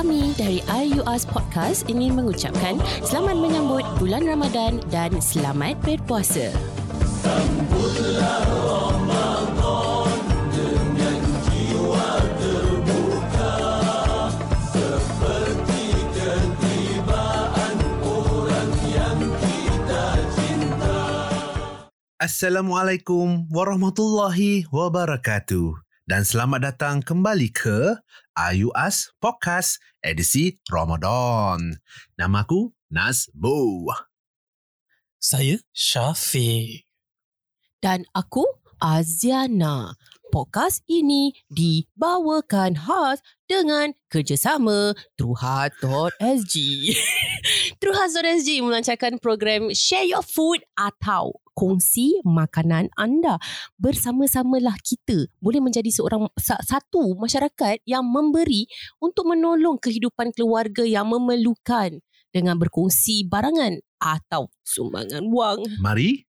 Kami dari RUAS Podcast ingin mengucapkan selamat menyambut bulan Ramadan dan selamat berpuasa. Assalamualaikum warahmatullahi wabarakatuh dan selamat datang kembali ke IUS Podcast edisi Ramadan. Namaku Nazbu. Saya Syafiq. Dan aku Aziana. Podcast ini dibawakan khas dengan kerjasama Truhat.sg. Truhat.sg melancarkan program Share Your Food atau kongsi makanan anda. Bersama-samalah kita boleh menjadi seorang sa- satu masyarakat yang memberi untuk menolong kehidupan keluarga yang memerlukan dengan berkongsi barangan atau sumbangan wang. Mari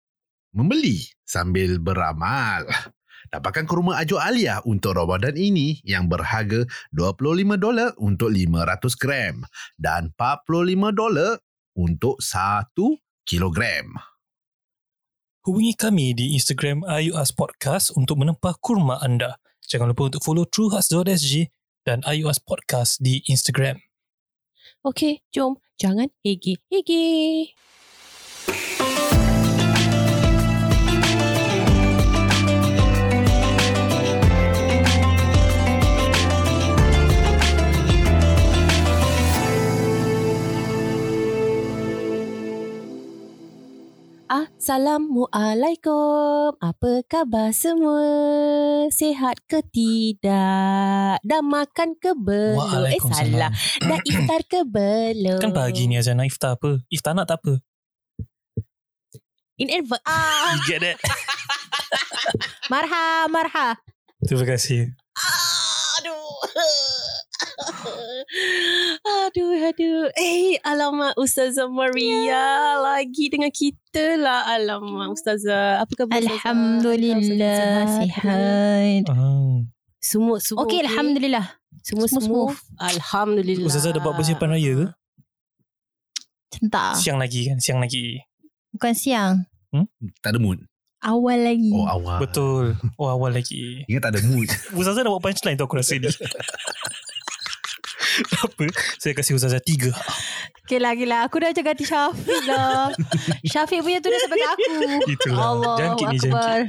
membeli sambil beramal. Dapatkan kurma Ajo Alia untuk Ramadan ini yang berharga 25 dolar untuk 500 gram dan 45 dolar untuk 1 kilogram. Hubungi kami di Instagram IUS Podcast untuk menempah kurma anda. Jangan lupa untuk follow truehearts.sg dan IUS Podcast di Instagram. Okey, jom. Jangan hege-hege. Assalamualaikum. Apa khabar semua? Sihat ke tidak? Dah makan ke belum? Eh salah. Dah iftar ke belum? Kan pagi ni Azana iftar apa? Iftar nak tak apa? In advance. Ah, You get that? Marha, marha. Terima kasih. Aduh. aduh, aduh. Eh, alamak Ustazah Maria lagi dengan kita lah. Alamak Ustazah. Apa khabar Ustazah? Alhamdulillah sihat. Ah. Semua, semua. Okey, Alhamdulillah. Semua, Semua semua. Alhamdulillah. Ustazah dah buat persiapan raya ke? Centak. Siang lagi kan? Siang lagi. Bukan siang. Tak ada mood. Awal lagi. Oh awal. Betul. Oh awal lagi. Ingat tak ada mood. Ustazah dah buat punchline tu aku rasa ni. apa? Saya kasih Ustazah tiga. Okay lah, okay lah. Aku dah cakap ganti Syafiq lah. Syafiq punya tu dah sampai kat aku. Itulah. Allah Jangkit ni jangkit.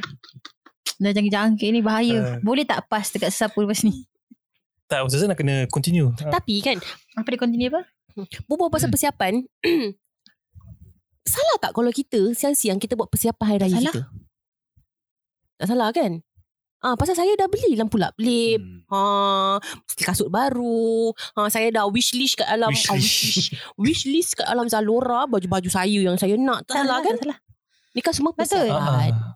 Dah jangkit-jangkit ni bahaya. Ah. Boleh tak pas dekat sesiapa lepas ni? Tak, Ustazah nak kena continue. Tapi kan, Apa dia continue apa? berbual pasal Hmm. persiapan, salah tak kalau kita siang-siang kita buat persiapan hari raya Salah. kita? Tak salah kan? Ah, pasal saya dah beli lampu lap lip. Hmm. Ha, mesti kasut baru. Ha, saya dah wish list kat dalam Wish ah, list. wish, list. wish list kat dalam Zalora baju-baju saya yang saya nak. Tak salah kan? Tak salah. Ni kan semua Betul. persiapan. Ah.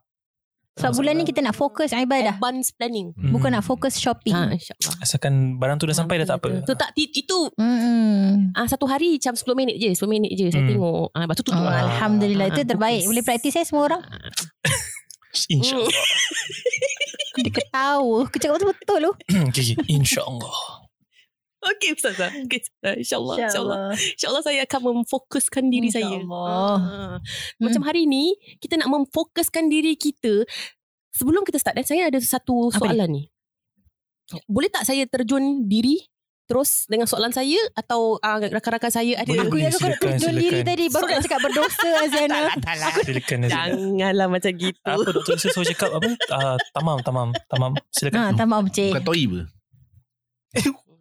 Sebab bulan ni kita nak fokus ibadah. Advance planning. Hmm. Bukan nak fokus shopping. Ha, insyaAllah. Asalkan barang tu dah sampai dah tak apa. Tu tak, itu Hmm. ah, satu hari macam 10 minit je. 10 minit je saya Hmm. tengok. Ah, lepas tu tutup. Oh, lah. Alhamdulillah. Itu Ah, terbaik. fokus. Boleh praktis saya semua orang. InsyaAllah. Dia ketawa. Aku cakap betul-betul tu. okay, okay. InsyaAllah. Okey Ustazah. Okey Ustazah. InsyaAllah. InsyaAllah. InsyaAllah saya akan memfokuskan diri saya. InsyaAllah. Ah. Macam hari ni, kita nak memfokuskan diri kita. Sebelum kita start, eh, saya ada satu Apa soalan ni. Boleh tak saya terjun diri terus dengan soalan saya atau uh, rakan-rakan saya ada? Boleh, Aku yang kau nak tunjuk diri tadi Baru nak cakap berdosa Aziana Silakan Nazila. Janganlah macam gitu. Apa Dr. Lisa selalu cakap apa? Uh, tamam, tamam, tamam. Silakan. Ha, tamam cik Bukan toy apa?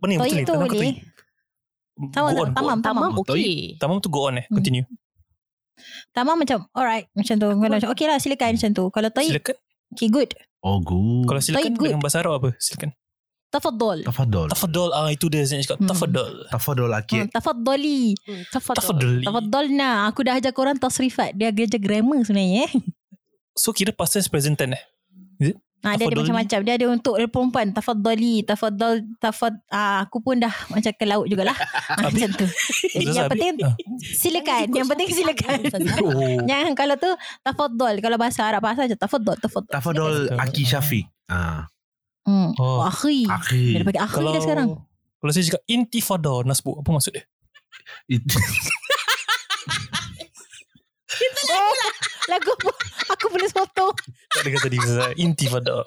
Ni? Toy Betul ni? ke boleh? Tamam, Go on, tamam, on. tamam. Tamam, okey. Tamam tu go on eh. Hmm. Continue. Tamam macam Alright Macam tu Kalau macam Okay lah silakan macam tu Kalau toy Silakan. Okay good Oh good. Kalau silakan dengan bahasa Arab apa? Silakan. Tafadol Tafadol. Tafadol. Ah itu dia saya cakap. Hmm. Tafadol. Tafadol hmm, akid. Tafadoli Hmm, Tafadol. Tafadol. Tafadolna Aku dah ajar korang tasrifat Dia ajar grammar sebenarnya eh. So kira past tense present tense eh? Ha, dia ada macam-macam Dia ada untuk perempuan Tafadoli Tafadol Tafad ah, Aku pun dah Macam ke laut jugalah ah, Macam tu Jadi Ustazah, Yang penting ah. Silakan Yang penting silakan Oh. Yang kalau tu Tafadol Kalau bahasa Arab bahasa je Tafadol Tafadol Tafadol. Aki Syafiq. Ah, hmm. Oh. oh. Akhi Dia akhi. dah pakai akhi Kalau dah sekarang Kalau saya cakap intifada nasbu, apa maksud dia? It- Oh, lagu apa? Aku boleh soto. Tak ada kata tadi Ustazah. Intifada.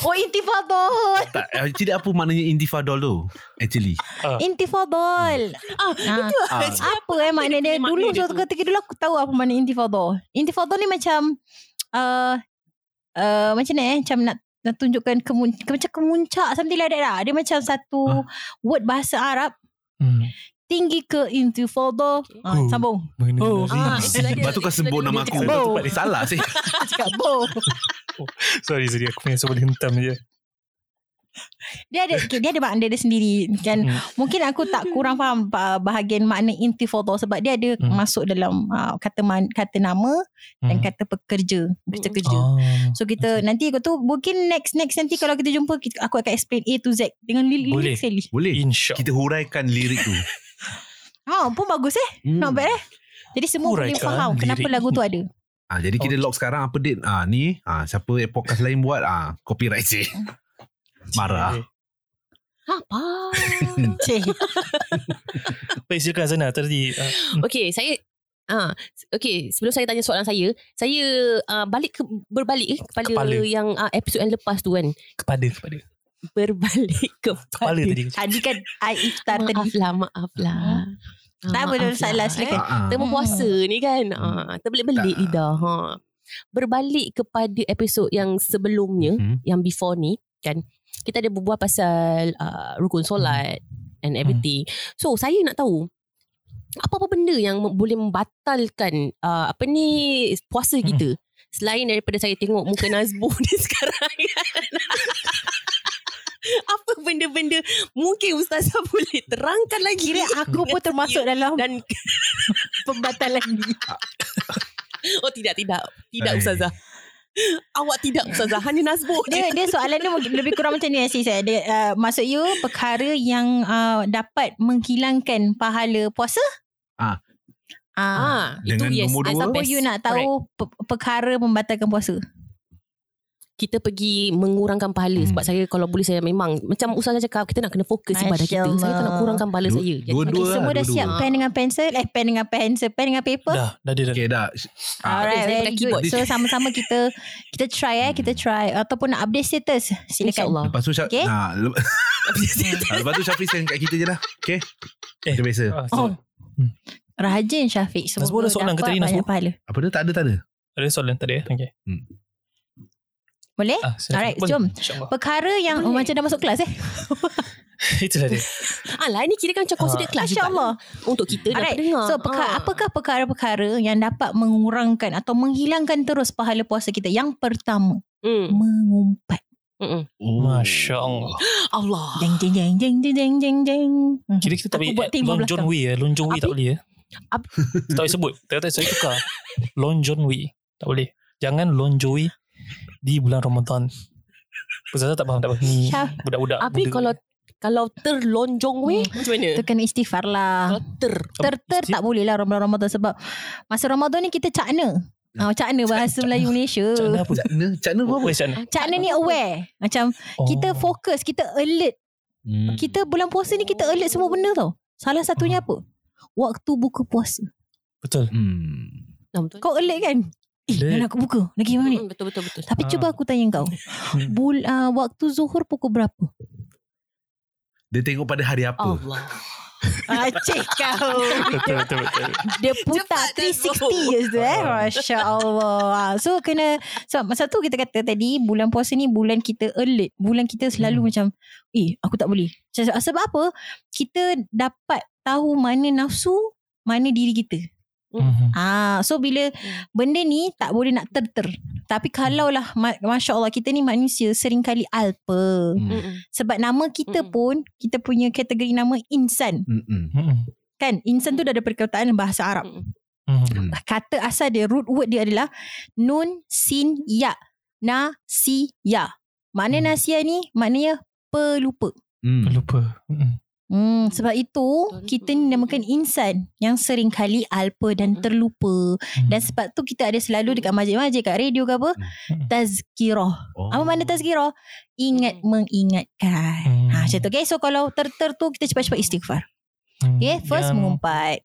Oh, intifada. tak, eh, tidak apa maknanya intifadol tu actually. Intifadol. Ah, Ah, Ah, apa eh makna dia? Dulu dia suatu tu. ketika dulu aku tahu apa makna intifada. Intifada ni macam uh, uh, macam ni eh, macam nak nak tunjukkan kemun, ke, macam kemuncak something like that lah. Dia macam satu word bahasa Arab Hmm. tinggi ke intifada. Ah, Oh. sambung. Oh, Ah, itulah dia. Lepas tu kau sebut nama aku. Bo. Salah sih. Cakap bo. Sorry, sorry. Aku punya sebab hentam je. Dia ada dia ada makna dia sendiri kan. Hmm. Mungkin aku tak kurang faham uh, bahagian makna intifada sebab dia ada Hmm. masuk dalam uh, kata man, kata nama dan Hmm. kata pekerja, pekerja kerja. Ah. So kita nanti aku tu mungkin next next nanti kalau kita jumpa kita, aku akan explain A to Z dengan li- Boleh. lirik sekali. Boleh. InsyaAllah. Kita huraikan lirik tu. Ha pun bagus eh. Hmm. Not bad eh. Jadi semua boleh Huraikan faham kenapa lirik. lagu tu ada. Ah, jadi kita Okay. lock sekarang apa date? Ah, ni ah, siapa podcast lain buat ah, copyright sih. Marah. Okay. Apa? Cih. Baik, silakan Zana. Tadi. ah, Okay, saya Ah, okay. Sebelum saya tanya soalan saya, saya uh, balik ke berbalik eh, kepada Kepala. yang uh, episod yang lepas tu kan. kepada, kepada. Berbalik kepada. Kepala tadi. Tadi kan I iftar Maaf tadi. lah, maaf lah. Tak Ah, boleh maaf salah, lah, silakan. eh. Temu Hmm. puasa ni kan. Ah, terbelit-belit Tak. lidah. Ha. Berbalik kepada episod yang sebelumnya, Mhm. yang before ni kan. Kita ada berbual pasal uh, rukun solat and everything. So, saya nak tahu apa-apa benda yang boleh membatalkan uh, apa ni puasa Hmm. kita. Selain daripada saya tengok muka Nazbo ni sekarang kan. apa benda-benda mungkin Ustazah boleh terangkan lagi. Kira aku pun termasuk dalam dan pembatalan ni. Oh tidak tidak Tidak. Ustazah Awak tidak Ustazah Hanya Nazbo Dia, dia soalan dia mungkin lebih kurang macam ni Sis. eh. Dia, uh, maksud you perkara yang uh, dapat menghilangkan pahala puasa? Ah. Ah. Ah, Dengan itu yes. nombor I dua? suppose Apa you nak tahu pe- perkara membatalkan puasa? Kita pergi mengurangkan pahala Hmm. sebab saya kalau boleh saya memang macam Ustazah cakap kita nak kena fokus ibadah kita. Saya tak nak Allah. kurangkan pahala saya. Jadi dua-dua Okay, lah, semua dah dua-dua. siap pen dengan pensel Eh pen dengan pensel Pen dengan paper Dah, dah dia dah. Okay dah. Ah, Alright, saya very good. keyboard. So sama-sama kita kita try eh, kita try ataupun nak update status. Silakan. InsyaAllah. Lepas tu Syaf, Okay. nah, le- ah, lepas tu Syafiq send kat kita je lah. Okay. Eh. Kita biasa. Ah, Oh. Rajin Syafiq. Semoga ada soalan ke dapat tadi, banyak pahala. Apa dia tak ada tak ada. Ada soalan tadi eh? Okay. Boleh? Ah. Alright, Boleh. jom. Perkara yang oh, macam dah masuk kelas eh. Itulah dia. Alah ini kira kan macam consider Ah. kelas juga. Allah. Untuk kita Alright. pendengar. So perkara, Ah. apakah perkara-perkara yang dapat mengurangkan atau menghilangkan terus pahala puasa kita? Yang pertama, Hmm. mengumpat. Mm-mm. Oh. Masya Allah. Allah. Jeng jeng jeng jeng jeng jeng jeng jeng. Kira kita tak boleh buat timbul Long John. Wee eh. Long John Wee tak boleh eh. Apa? Tak boleh sebut. Tak boleh saya tukar. Long John Wee. Tak boleh. Jangan Long Joey di bulan Ramadan. Ustazah tak faham tak faham. Ni budak-budak. Tapi kalau kalau terlonjong weh macam mana? Itu kena istighfar lah. Kalau ter Ter-ter tak boleh lah Ramadan Ramadan sebab masa Ramadan ni kita cakna. Ah, cakna bahasa Melayu Malaysia. Cakna apa? Cakna, cakna apa? Apa cakna? Cakna ni aware. Macam Oh. kita fokus, kita alert. Hmm. Kita bulan puasa ni kita alert semua benda tau. Salah satunya apa? Waktu buka puasa. Betul. Hmm. Betul. Kau alert kan? Eh, mana aku buka? Lagi lima minit. Mm, betul betul betul. Tapi Ah. cuba aku tanya kau. Hmm. Bul, uh, waktu zuhur pukul berapa? Dia tengok pada hari apa. Allah. Acik kau. Betul, betul, betul. Dia putar Cepat, 360 years tu eh. Masya Allah. So kena. So masa tu kita kata tadi. Bulan puasa ni bulan kita alert. Bulan kita selalu Hmm. macam. Eh aku tak boleh. Sebab apa? Kita dapat tahu mana nafsu. Mana diri kita. Mhm. Ah, so bila benda ni tak boleh nak ter-ter. Tapi kalaulah ma- Masya Allah kita ni manusia seringkali alpa. Hmm. Mm-mm. Sebab nama kita Mm-mm. pun kita punya kategori nama insan. Hmm. Mhm. Kan? Insan tu dah ada perkataan bahasa Arab. Mm-mm. Mhm. Hmm. Kata asal dia root word dia adalah nun sin ya. Nasiya. Makna Hmm. nasiya ni maknanya pelupa. Hmm. Lupa. Mhm. Hmm, sebab itu Betul. kita ni namakan insan yang sering kali alpa dan Mm-mm. terlupa. Hmm. Dan sebab tu kita ada selalu dekat majlis-majlis kat radio ke apa? Hmm. Tazkirah. Oh. Apa makna tazkirah? Ingat Hmm. mengingatkan. Hmm. Ha, macam tu. Okay, so kalau ter-ter tu kita cepat-cepat istighfar. Hmm. Okay, first yang, mengumpat.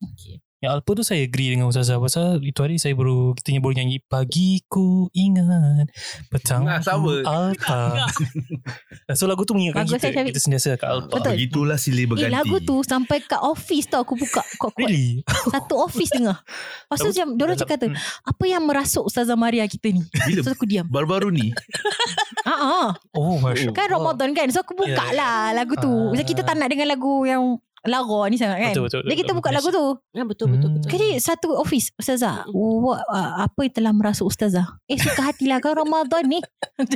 Yang Alpa tu saya agree dengan Ustazah Pasal itu hari saya baru Kita baru nyanyi Pagi ku ingat Petang Ah, sama. Alpa So lagu tu mengingatkan Bagus, kita eh, Syafiq. Kita sentiasa kat Alpa Betul. Begitulah silih Eh, berganti. lagu tu sampai kat office tau aku buka kuat-kuat. Really? Satu office dengar. Lepas tu Lagu- macam, diorang cakap tu, apa yang merasuk Ustazah Maria kita ni? Bila So aku diam. baru-baru ni Ah, ah. Oh Masya Kan Ramadan kan So aku buka Ya, ya. lah lagu tu Ah. Macam kita tak nak dengan lagu yang Lara ni sangat kan Betul, betul, Jadi kita betul. buka lagu tu Ya, betul, betul, Hmm. betul. Jadi satu office Ustazah oh, Apa yang telah merasuk Ustazah Eh suka hatilah kan Ramadan ni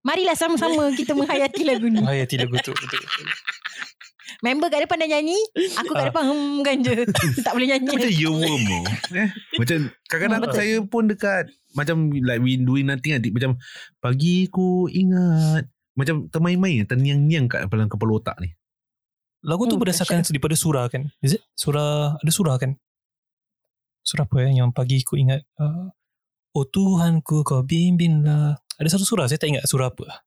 Marilah sama-sama kita menghayati lagu ni Hayati lagu tu betul, betul. Member kat depan dah nyanyi Aku kat Ah. depan hmm kan je Tak boleh nyanyi Macam earworm tu eh? Macam kadang-kadang Hmm, betul. saya pun dekat Macam like we doing nothing nanti Macam Pagi ku ingat Macam termain-main Terniang-niang kat dalam kepala otak ni Lagu tu Hmm, berdasarkan daripada surah kan? Is it? Surah Ada surah kan? Surah apa ya Yang pagi ku ingat? Uh, Oh Tuhanku kau bimbinglah Ada satu surah Saya tak ingat surah apa.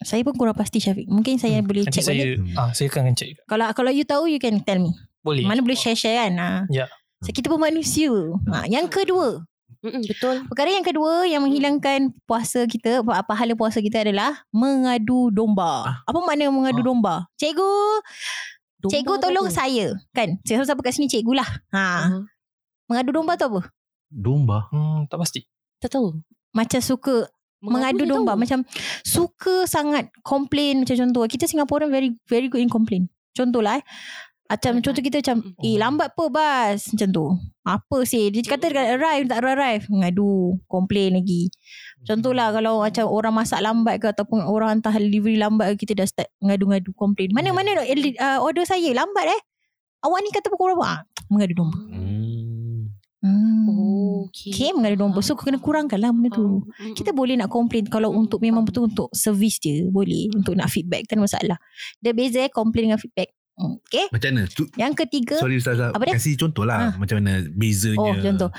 Saya pun kurang pasti Syafiq. Mungkin saya Hmm, boleh Nanti check saya balik. Ah, Saya akan check. Kalau kalau you tahu You can tell me. Boleh. Mana boleh share-share kan? Ha. Ya. So, kita pun manusia. Ha. Yang kedua Mm-mm, betul. Perkara yang kedua yang menghilangkan puasa kita, pa- pahala puasa kita adalah mengadu domba. Apa makna mengadu Ah. domba? Cikgu, Domba cikgu tu tolong apa? saya. Kan? Siapa-siapa kat sini cikgu lah. Ha. Ah, Mengadu domba tu apa? Domba hmm, Tak pasti Tak tahu. Macam suka mengadu ni domba. tahu. Macam suka sangat complain macam contoh. Kita Singaporean very very good in complain. Contoh lah eh. Macam Lambat. contoh kita macam Eh lambat apa bas. Macam tu. Apa sih Dia kata dekat arrive. Tak arrive Ngadu Complain lagi. Contoh lah Kalau macam orang masak lambat ke Ataupun orang hantar delivery lambat ke Kita dah start Ngadu-ngadu complain. Mana-mana uh, order saya? Lambat eh? Awak ni kata pukul berapa? Ah, Mengadu domba. Hmm. hmm. Okay. Okay mengadu domba. So kena kurangkan lah benda tu. Mm-mm. kita boleh nak complain kalau untuk memang betul untuk service je boleh untuk nak feedback tak ada masalah. Dia beza eh complain dengan feedback. Hmm, okay Macam mana? Tu, yang ketiga Sorry Ustazah Apa dia? Kasih contoh lah. Macam mana bezanya. Oh contoh.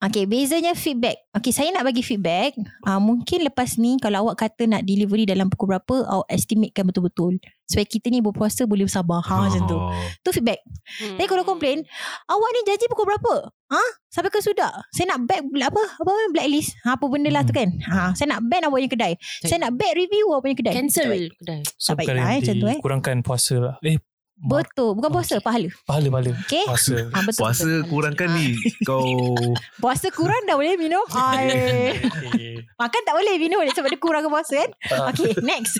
Okay bezanya feedback. Okay saya nak bagi feedback. Uh, Mungkin lepas ni Kalau awak kata nak delivery dalam pukul berapa Awak estimatekan betul-betul. Supaya kita ni berpuasa boleh bersabar. Ha, Macam tu. Oh. Tu feedback. Mm. Tapi kalau komplain Awak ni janji pukul berapa? Ha? Sampai ke sudah Saya nak back Apa? Apa blacklist. Ha, Apa benda lah tu kan? Ha, Saya nak ban awak punya kedai. Saya nak back review awak punya kedai. Cancel kedai. So Tak baik perkara lah, eh, macam tu, eh. Kurangkan puasa lah. Eh Betul Bukan puasa Pahala Pahala-pahala Okay Puasa ha, betul, Puasa betul. kurangkan Ah. ni Kau Puasa kurang dah boleh minum Ay. Okay. Makan tak boleh minum Sebab dia kurang ke puasa kan Ah. Okay next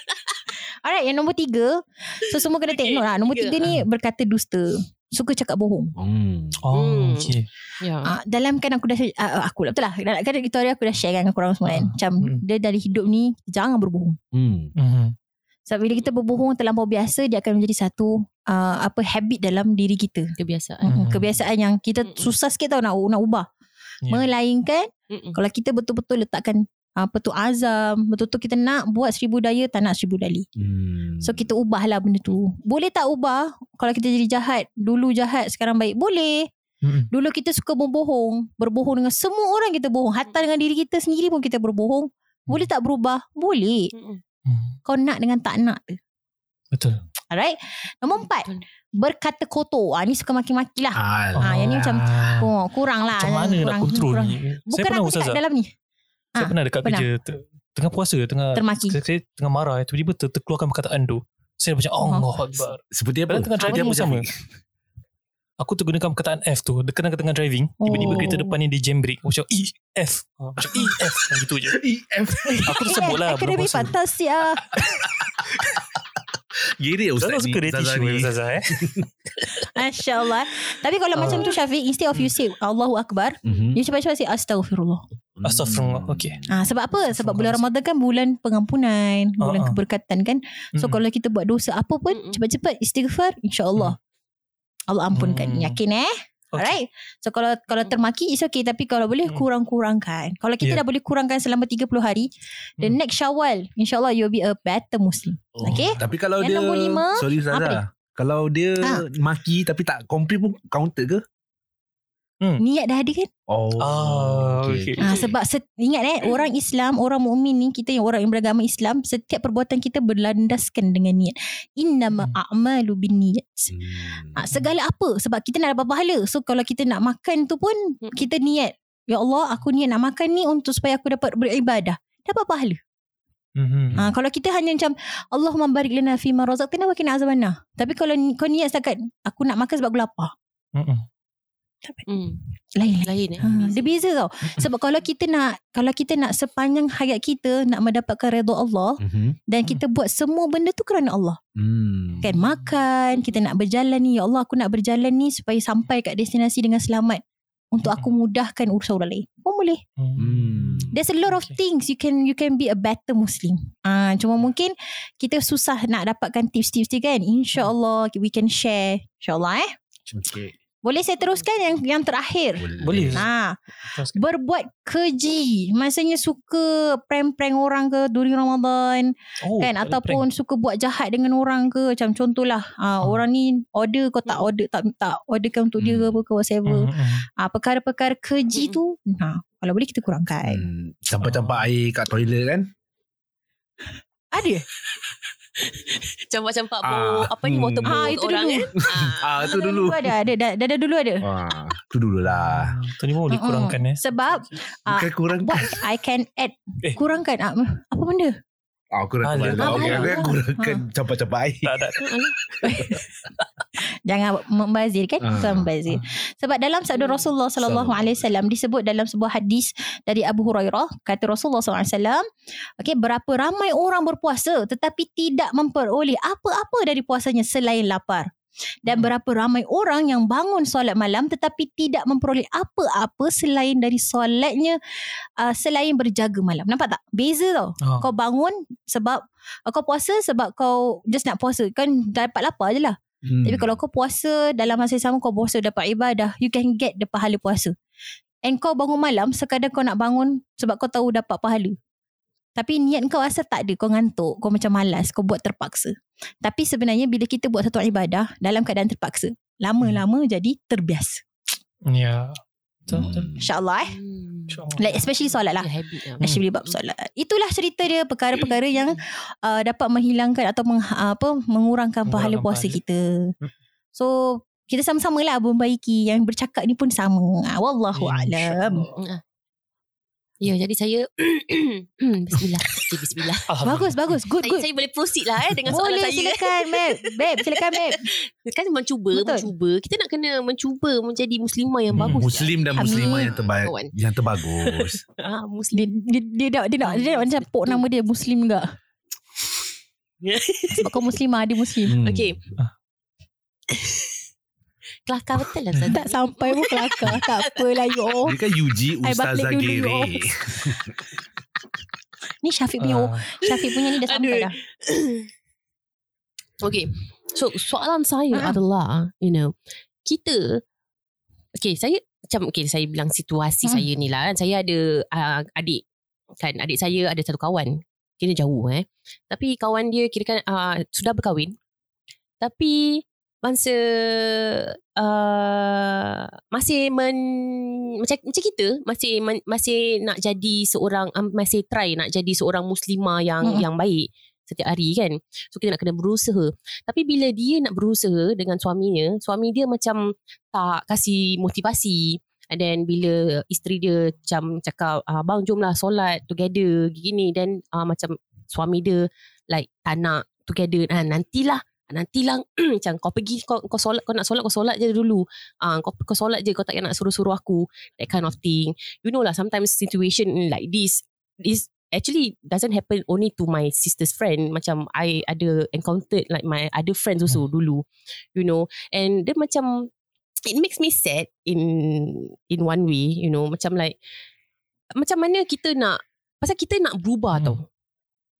Alright yang nombor tiga So semua kena take note lah Nombor Tiga. tiga ni berkata dusta Suka cakap bohong hmm. Oh Hmm. okay Ya. Ah, dalam kan aku dah uh, aku lah betul lah dalam kan itu hari aku dah share kan dengan korang semua kan Ah. macam Hmm. dia dari hidup ni jangan berbohong Hmm. Sebab bila kita berbohong terlampau biasa dia akan menjadi satu uh, apa habit dalam diri kita Kebiasaan. Mm-mm, Hmm. kebiasaan yang kita Mm-mm. susah sikit tau nak nak ubah Ya. melainkan Mm-mm. kalau kita betul-betul letakkan uh, apa tu azam betul-betul kita nak buat seribu daya tak nak seribu dali Hmm. so kita ubahlah benda tu boleh tak ubah kalau kita jadi jahat dulu jahat sekarang baik boleh Mhm. Dulu kita suka berbohong Berbohong dengan semua orang kita bohong Hatta dengan diri kita sendiri pun kita berbohong Boleh tak berubah? Boleh Mm-mm. Hmm. Kau nak dengan tak nak tu Betul. Alright. Nombor empat. Betul. Berkata kotor. Ah, Ni suka maki-maki lah. Ah, yang ni macam- oh, Kurang lah. Macam mana nak kurang, kontrol kurang. ni? Saya Bukan pernah aku cakap dalam ni. Saya Ah, pernah dekat pernah. kerja ter, Tengah puasa Tengah Termaki. saya, saya tengah marah Tiba-tiba ter, terkeluarkan perkataan tu Saya macam Oh. Allah Akbar. Seperti apa? Padahal tengah Seperti driving apa sama Aku tergunakan perkataan F tu Dia kena tengah driving Tiba-tiba Oh. kereta depan ni Dia jam brake macam E F Ah, Macam E F Macam gitu je EF Aku tersebut lah Akademi. Fantasia Gerik Ustazah Ustaz ni suka dating Ustazah show ni. Ustazah eh Masya Allah Tapi kalau Ah. macam tu Syafiq Instead of you say Allahu Akbar Mhm. You cepat-cepat say Astaghfirullah Astaghfirullah Hmm. Okay Ah, sebab apa? Sebab bulan Ramadan kan bulan pengampunan, bulan ah. keberkatan kan. So Mm. kalau kita buat dosa apa pun cepat-cepat istighfar insya-Allah. Allah ampunkan. Hmm. Yakin eh? Okay. Alright. So kalau kalau termaki is okay tapi kalau boleh Hmm. kurang-kurangkan. Kalau kita Yeah. dah boleh kurangkan selama 30 hari, the Hmm. next Syawal insyaallah you'll be a better muslim. Oh. Okay. Tapi kalau Yang dia nombor lima, Sorry apa Ustazah Kalau dia Ha. maki Tapi tak complete pun Counted ke? Niat dah ada kan? Oh Ah, okay. Ha, sebab set, ingat eh orang Islam, orang mukmin ni kita yang orang yang beragama Islam, setiap perbuatan kita berlandaskan dengan niat. Innama Hmm. a'malu binniyat. Hmm. Ha, segala apa sebab kita nak dapat pahala. So kalau kita nak makan tu pun Hmm. kita niat. Ya Allah, aku niat nak makan ni untuk supaya aku dapat beribadah. Dapat pahala. Mhm. Ha, kalau kita hanya macam Allahumma barik lana fi ma razaqtana wa qina azabannar. Tapi kalau ni- kau niat setakat aku nak makan sebab aku lapar. Mhm. Hmm. Lain. Lain eh. Ha, dia beza tau. Sebab kalau kita nak kalau kita nak sepanjang hayat kita nak mendapatkan redha Allah Mhm. dan kita buat semua benda tu kerana Allah. Hmm. Kan makan, kita nak berjalan ni, ya Allah aku nak berjalan ni supaya sampai kat destinasi dengan selamat. Untuk aku mudahkan urusan orang lain. Pun boleh. Hmm. There's a lot of Okay. things you can you can be a better Muslim. Ah, cuma mungkin kita susah nak dapatkan tips-tips ni kan. InsyaAllah we can share. InsyaAllah eh. Okay. Boleh saya teruskan yang yang terakhir? Boleh. Ha, Teruskan. berbuat keji. Maksudnya suka prank-prank orang ke during Ramadan Oh, kan ataupun suka buat jahat dengan orang ke macam contohlah ha, Hmm. orang ni order kau tak order tak tak orderkan untuk dia ke Hmm. apa ke whatever. prank. Mhm, mhm. Ah perkara-perkara keji tu ha kalau boleh kita kurangkan. Hmm. Campak-campak air kat toilet kan? Ada? Campak-campak Ah, bau apa ni hmm. motor Ah, boat itu orang dulu. eh. Ah, tu Dulu dulu. ada ada dah, dah, dah dulu ada. Wah, tu dululah. Tu ni pun boleh Mm-mm. kurangkan eh. Sebab ah, Bukan kurang. what I can add Eh. kurangkan ah, apa benda? Ah, kurang. Ah, kurang. dia- Okay, ah, aku ah, kurangkan campak-campak air. Tak ada. Jangan membazir kan? Ah. Bukan membazir. Sebab dalam sabda Rasulullah sallallahu alaihi wasallam disebut dalam sebuah hadis dari Abu Hurairah kata Rasulullah sallallahu alaihi wasallam okey berapa ramai orang berpuasa tetapi tidak memperoleh apa-apa dari puasanya selain lapar. Dan berapa ramai orang yang bangun solat malam tetapi tidak memperoleh apa-apa selain dari solatnya uh, selain berjaga malam. Nampak tak? Beza tau. Ah. Kau bangun sebab uh, kau puasa sebab kau just nak puasa. Kan dapat lapar je lah. Hmm. Tapi kalau kau puasa dalam masa yang sama kau puasa dapat ibadah, you can get the pahala puasa. And kau bangun malam sekadar kau nak bangun sebab kau tahu dapat pahala. Tapi niat kau asal tak ada, kau ngantuk, kau macam malas, kau buat terpaksa. Tapi sebenarnya bila kita buat satu ibadah dalam keadaan terpaksa, lama-lama jadi terbiasa. Ya. Betul, betul. Hmm. InsyaAllah eh. Hmm. InsyaAllah. Like especially solat lah. Lah. Especially bab solat. Itulah cerita dia perkara-perkara yang uh, dapat menghilangkan atau meng, uh, apa mengurangkan pahala Mengurangkan puasa pahala. kita. Hmm. So kita sama-sama lah membaiki yang bercakap ni pun sama. Ah, Wallahu alam. Ah. Ya, jadi saya Bismillah. Okay, bismillah. Bagus bagus. Good Saya, good. saya boleh proceed lah eh dengan soalan Boleh saya. silakan Beb. Beb silakan Beb. Kan mencuba, Betul. mencuba. Kita nak kena mencuba menjadi muslimah yang Hmm. bagus. Muslim dan muslimah yang terbaik Kawan. yang terbagus. Ah, Dia muslim. dia dia nak dia nak dia nak macam pok nama dia muslim enggak? Sebab kau muslimah dia muslim. Hmm. Okay. Kelakar betul lah Ustaz. Tak sampai pun kelakar. tak apalah you all. Dia kan Yuji I Ustazah. Gere. Ni Syafiq punya Ah. Syafiq punya ni dah sampai Aduh. dah. Okay. So soalan saya Ah. adalah, you know, kita, okay saya macam, okay saya bilang situasi Hmm. saya ni lah. kan. Saya ada uh, adik. Kan adik saya ada satu kawan. Kira jauh eh. Tapi kawan dia kira kan uh, sudah berkahwin. Tapi masa uh, masih men, macam macam kita masih men, masih nak jadi seorang um, masih try nak jadi seorang muslimah yang Mm-mm. yang baik setiap hari kan. So kita nak kena berusaha. Tapi bila dia nak berusaha dengan suaminya, suami dia macam tak kasih motivasi. And then bila isteri dia macam cakap, ah, bang jomlah solat together gini. Then ah, macam suami dia like tak nak together. Ah, nantilah. Nantilah macam kau pergi kau, kau solat kau nak solat kau solat je dulu. Ah kau kau solat je kau tak payah nak suruh-suruh aku. That kind of thing. You know lah sometimes situation like this this actually doesn't happen only to my sister's friend macam I ada encountered like my other friends also dulu you know and dia macam it makes me sad in in one way you know macam like macam mana kita nak pasal kita nak berubah Hmm. tau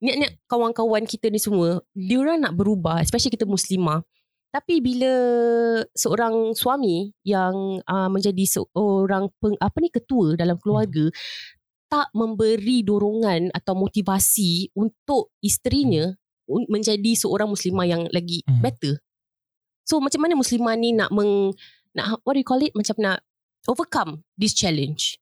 niat-niat kawan-kawan kita ni semua dia orang nak berubah especially kita muslimah Tapi bila seorang suami yang uh, menjadi seorang peng, apa ni ketua dalam keluarga hmm. tak memberi dorongan atau motivasi untuk isterinya hmm. menjadi seorang muslimah yang lagi hmm. better. So macam mana muslimah ni nak meng nak what do you call it macam nak overcome this challenge?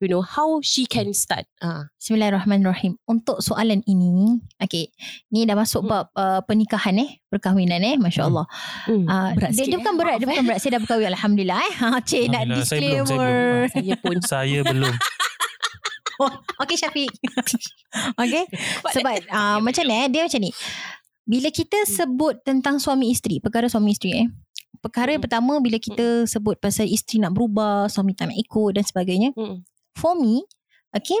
You know how she can start. Ah. Bismillahirrahmanirrahim. Untuk soalan ini, okay, ni dah masuk hmm. bab uh, pernikahan eh, perkahwinan eh, masya-Allah. Hmm. Uh, berat dia, dia bukan eh? berat, dia bukan berat. Saya dah berkahwin alhamdulillah eh. Ha, cik nak disclaimer. Saya, belum, saya, belum. saya pun saya belum. oh, okay Syafiq. okay. Sebab uh, macam ni eh, dia macam ni. Bila kita hmm. sebut tentang suami isteri, perkara suami isteri eh. Perkara yang pertama bila kita sebut pasal isteri nak berubah, suami tak nak ikut dan sebagainya for me, okay,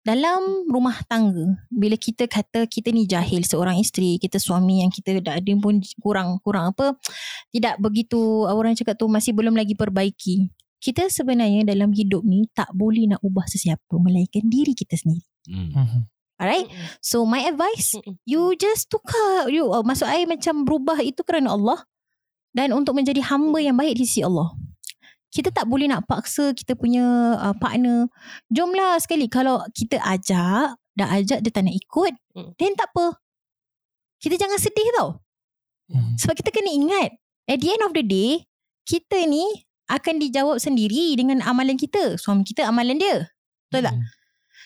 dalam rumah tangga, bila kita kata kita ni jahil seorang isteri, kita suami yang kita dah ada pun kurang kurang apa, tidak begitu orang cakap tu masih belum lagi perbaiki. Kita sebenarnya dalam hidup ni tak boleh nak ubah sesiapa melainkan diri kita sendiri. Mm. Alright. So my advice, you just tukar, you oh, masuk air macam berubah itu kerana Allah dan untuk menjadi hamba yang baik di sisi Allah kita tak boleh nak paksa kita punya uh, partner. Jomlah sekali kalau kita ajak, dah ajak dia tak nak ikut, hmm. then tak apa. Kita jangan sedih tau. Hmm. Sebab kita kena ingat, at the end of the day, kita ni akan dijawab sendiri dengan amalan kita. Suami kita amalan dia. Betul hmm. tak?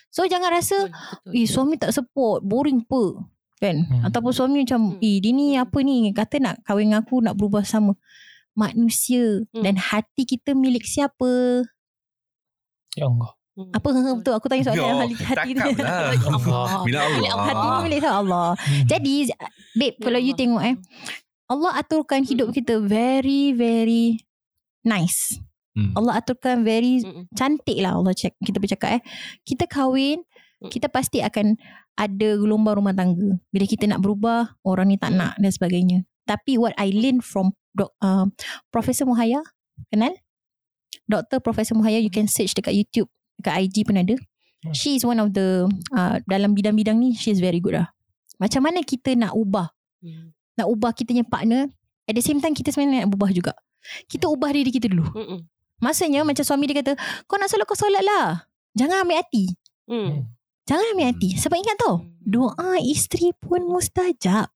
So jangan rasa, eh suami tak support, boring apa. Kan? Hmm. Ataupun suami macam, hmm. eh dia ni apa ni, kata nak kahwin dengan aku, nak berubah sama manusia hmm. dan hati kita milik siapa? Ya Allah. Hmm. Apa betul aku tanya soalan Yo, hati hati tu. Lah. Allah. Bila Allah. Hati ni milik Allah. Hmm. Jadi babe kalau you tengok eh Allah aturkan hidup hmm. kita very very nice. Hmm. Allah aturkan very hmm. cantik lah Allah cek kita bercakap eh. Kita kahwin hmm. kita pasti akan ada gelombang rumah tangga. Bila kita nak berubah, orang ni tak nak dan sebagainya. Tapi what I learn from Dok, uh, Profesor Muhaya kenal Dr. Profesor Muhaya you can search dekat YouTube dekat IG pun ada hmm. she is one of the uh, dalam bidang-bidang ni she is very good lah macam mana kita nak ubah hmm. nak ubah kita punya partner at the same time kita sebenarnya nak ubah juga kita ubah diri kita dulu hmm. maksudnya macam suami dia kata kau nak solat kau solat lah jangan ambil hati hmm. jangan ambil hati sebab ingat tau hmm. doa isteri pun mustajab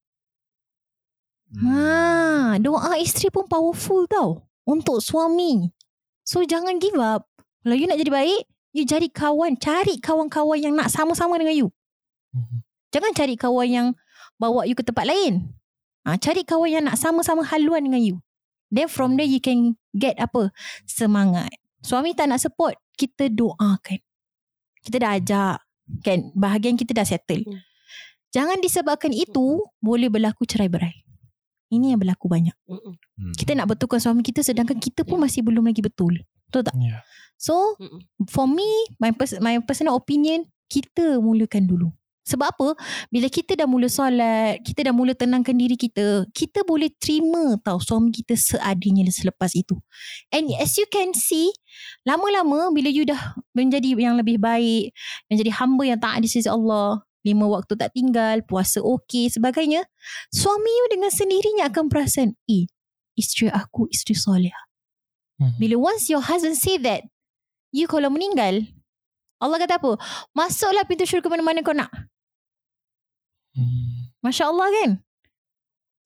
Ha, doa isteri pun powerful tau untuk suami. So jangan give up. Kalau you nak jadi baik, you cari kawan, cari kawan-kawan yang nak sama-sama dengan you. Mhm. Jangan cari kawan yang bawa you ke tempat lain. Ha, cari kawan yang nak sama-sama haluan dengan you. Then from there you can get apa? Semangat. Suami tak nak support, kita doakan. Kita dah ajak. Kan, bahagian kita dah settle. Hmm. Jangan disebabkan itu, boleh berlaku cerai berai. Ini yang berlaku banyak. Hmm. Kita nak betulkan suami kita sedangkan kita pun masih belum lagi betul. Betul tak? Yeah. So, for me, my pers- my personal opinion, kita mulakan dulu. Sebab apa? Bila kita dah mula solat, kita dah mula tenangkan diri kita, kita boleh terima tau suami kita seadanya selepas itu. And as you can see, lama-lama bila you dah menjadi yang lebih baik, menjadi hamba yang taat di sisi Allah, lima waktu tak tinggal, puasa okey, sebagainya, suami you dengan sendirinya akan perasan, eh, isteri aku isteri soleh. Hmm. Bila once your husband say that, you kalau meninggal, Allah kata apa? Masuklah pintu syurga mana-mana kau nak. Hmm. Masya Allah kan?